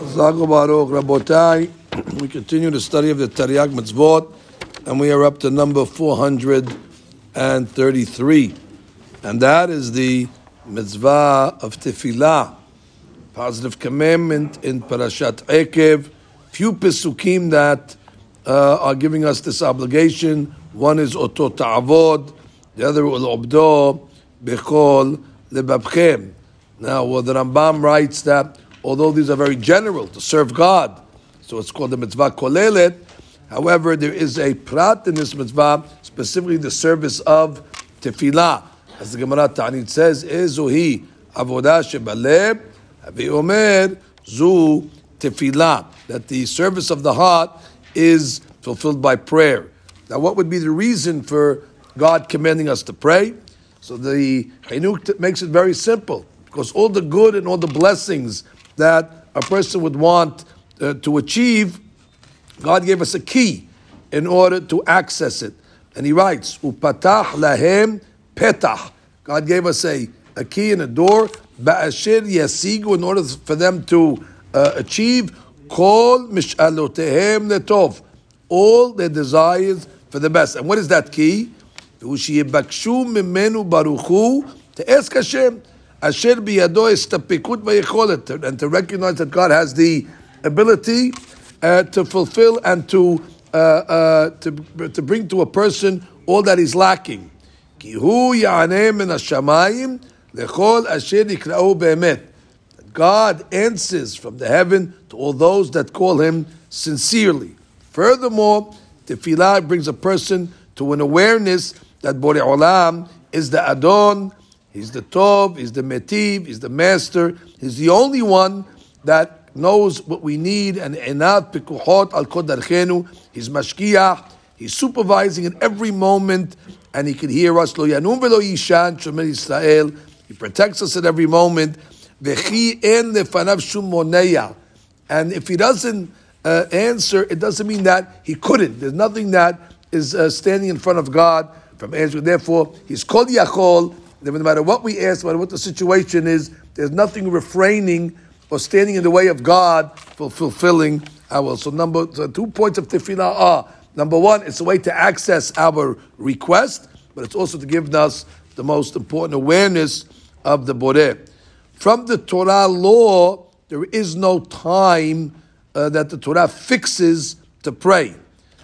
We continue the study of the Tariag Mitzvot, and we are up to number 433. And that is the mitzvah of tefillah, positive commandment in Parashat Ekev. Few pesukim that uh, are giving us this obligation. One is Oto Ta'avod, the other Ul Obdo, Bechol Lebabchem. Now, well, the Rambam writes that although these are very general to serve God, so it's called the mitzvah kolelet. However, there is a prat in this mitzvah, specifically the service of tefillah. As the Gemara Ta'anit says, Ezuhi avodah shebaleb, omer zu tefillah. That the service of the heart is fulfilled by prayer. Now, what would be the reason for God commanding us to pray? So the Chinuk makes it very simple because all the good and all the blessings that a person would want uh, to achieve, God gave us a key in order to access it. And he writes, Upatah lahem petah. God gave us a, a key and a door, ba'ashir yasigu, in order for them to uh, achieve kol mish'alotehem letov, all their desires for the best. And what is that key? to ask Hashem, asher biyado estapikut vayecholet, and to recognize that God has the ability uh, to fulfill and to, uh, uh, to to bring to a person all that is lacking. Ki hu ya'aneh min hashamayim lechol asher yikra'u be'emet. God answers from the heaven to all those that call Him sincerely. Furthermore, tefillah brings a person to an awareness that Borei Olam is the Adon, He's the Tov, He's the Metiv, He's the Master. He's the only one that knows what we need. And Enat Pikuhot Al Kodarchenu. He's Mashkiach. He's supervising in every moment, and He can hear us. Lo Yanum Velo Yishan Shomer. He protects us at every moment. And if He doesn't uh, answer, it doesn't mean that He couldn't. There's nothing that is uh, standing in front of God from answering. Therefore, He's called Yachol no matter what we ask, no matter what the situation is, there's nothing refraining or standing in the way of God for fulfilling our will. So number so two points of tefillah are number one, it's a way to access our request, but it's also to give us the most important awareness of the Boreh. From the Torah law, there is no time uh, that the Torah fixes to pray.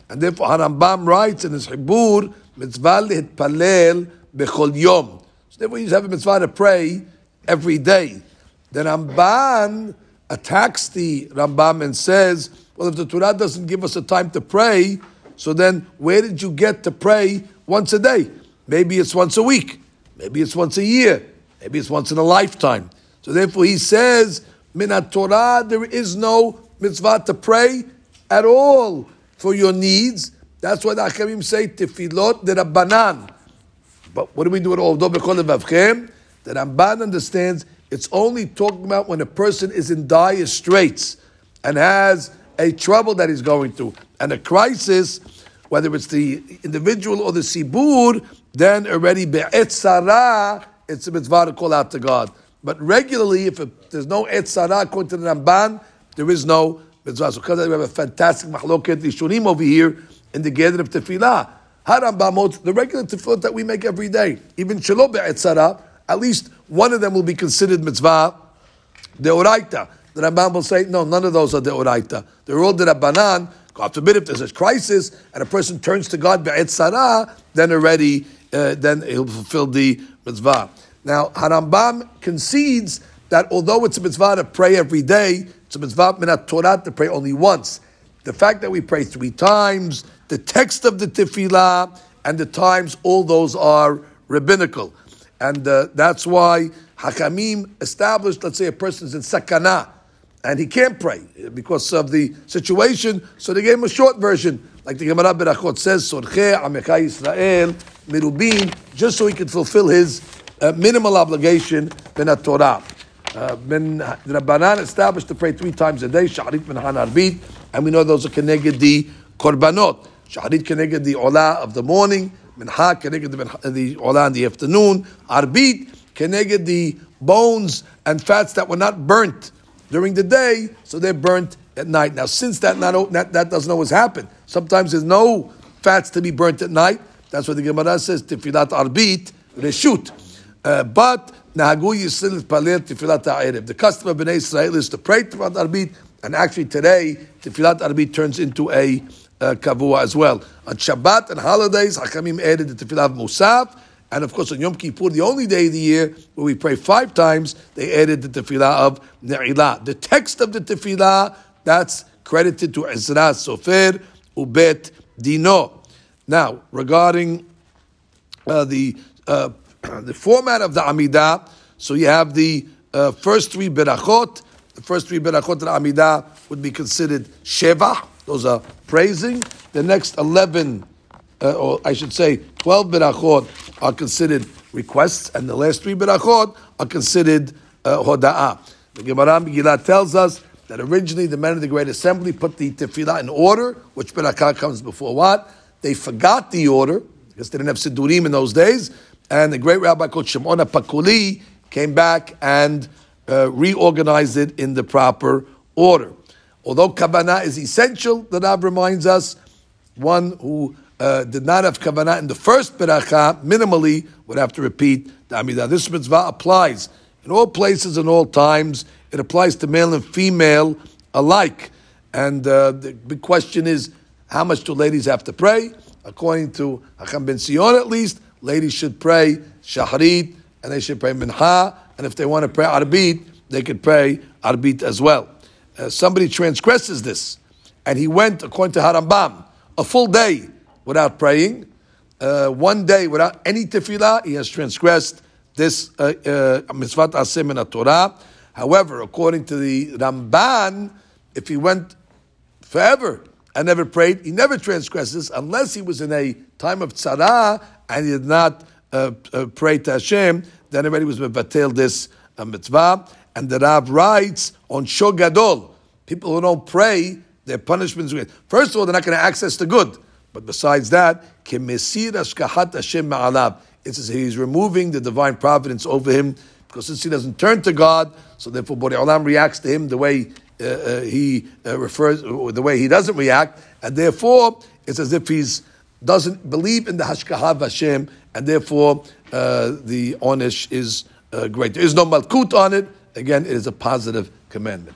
And therefore Harambam writes in his Hibur, mitzvah palel bechol yom. So therefore, you have a mitzvah to pray every day. Then Ramban attacks the Rambam and says, well, if the Torah doesn't give us a time to pray, so then where did you get to pray once a day? Maybe it's once a week. Maybe it's once a year. Maybe it's once in a lifetime. So therefore he says, Minat Torah, there is no mitzvah to pray at all for your needs. That's why the Achamim say, Tefillot de Rabbanan. But what do we do with all? The Ramban understands it's only talking about when a person is in dire straits and has a trouble that he's going through and a crisis, whether it's the individual or the sibur, then already be'etzara, it's a mitzvah to call out to God. But regularly, if it, there's no etzara according to the Ramban, there is no mitzvah. So because we have a fantastic machloket lishunim over here in the gathering of Tefillah. Harambamot, the regular tefillot that we make every day, even shelo be'etzara, at least one of them will be considered mitzvah deoraita. The Rambam will say, no, none of those are deoraita. They're all derabanan. God forbid if there's a crisis and a person turns to God be'etzara, then already, uh, then he'll fulfill the mitzvah. Now, Harambam concedes that although it's a mitzvah to pray every day, it's a mitzvah minat Torah to pray only once. The fact that we pray three times, the text of the tefillah, and the times, all those are rabbinical. And uh, that's why Hakamim established, let's say a person is in sakana, and he can't pray because of the situation, so they gave him a short version, like the Gemara Berachot says, Sorche Amecha Yisrael Mirubin, just so he could fulfill his uh, minimal obligation ben Torah. Uh, ben Rabbanan established to pray three times a day, Shaharit ben Hanarbit, and we know those are the korbanot. Shaharit keneged the olah of the morning, minha keneged the, the olah in the afternoon, arbit keneged the bones and fats that were not burnt during the day, so they're burnt at night. Now, since that not that, that doesn't always happen, sometimes there's no fats to be burnt at night. That's what the Gemara says. Tefilat arbit reshut, uh, but. The custom of Bnei Israel is to pray tefilat arbit, and actually today tefilat arbit turns into a uh, kavua as well. On Shabbat and holidays, Hakamim added the tefillah of Musaf. And of course, on Yom Kippur, the only day of the year where we pray five times, they added the tefillah of Ne'ilah. The text of the tefillah, that's credited to Ezra Sofer Ubet Dino. Now, regarding uh, the uh, the format of the Amidah, so you have the uh, first three berachot. The first three berachot the Amidah would be considered Sheva, those are praising. The next 11, uh, or I should say 12 berachot are considered requests, and the last three berachot are considered uh, hoda'ah. The Gemara Megillah tells us that originally the men of the Great Assembly put the tefillah in order, which berakah comes before what? They forgot the order, because they didn't have sidurim in those days, and the great rabbi called Shimon Pakuli came back and uh, reorganized it in the proper order. Although kavanah is essential, the Rav reminds us, one who uh, did not have kavanah in the first beracha, minimally would have to repeat the Amidah. This mitzvah applies in all places and all times. It applies to male and female alike. And uh, the big question is, how much do ladies have to pray? According to Hacham ben Sion, at least, ladies should pray Shahrit, and they should pray Minha, and if they want to pray Arbit, they could pray Arbit as well uh, somebody transgresses this, and he went, according to Harambam, a full day without praying, uh, one day without any tefillah, he has transgressed this uh, uh, mitzvah asem in Torah. However, according to the Ramban, if he went forever and never prayed, he never transgresses unless he was in a time of tzara and he did not uh, uh, pray to Hashem. Then everybody was mevatel this uh, mitzvah. And the Rav writes on Shogadol, people who don't pray, their punishments. First of all, they're not going to access the good. But besides that, it says he's removing the divine providence over him because since he doesn't turn to God, so therefore Bori Olam reacts to him the way uh, uh, he uh, refers, the way he doesn't react, and therefore it's as if he's doesn't believe in the Hashkaha of Hashem, and therefore uh, the onish is uh, great. There is no malkut on it, Again, it is a positive commandment.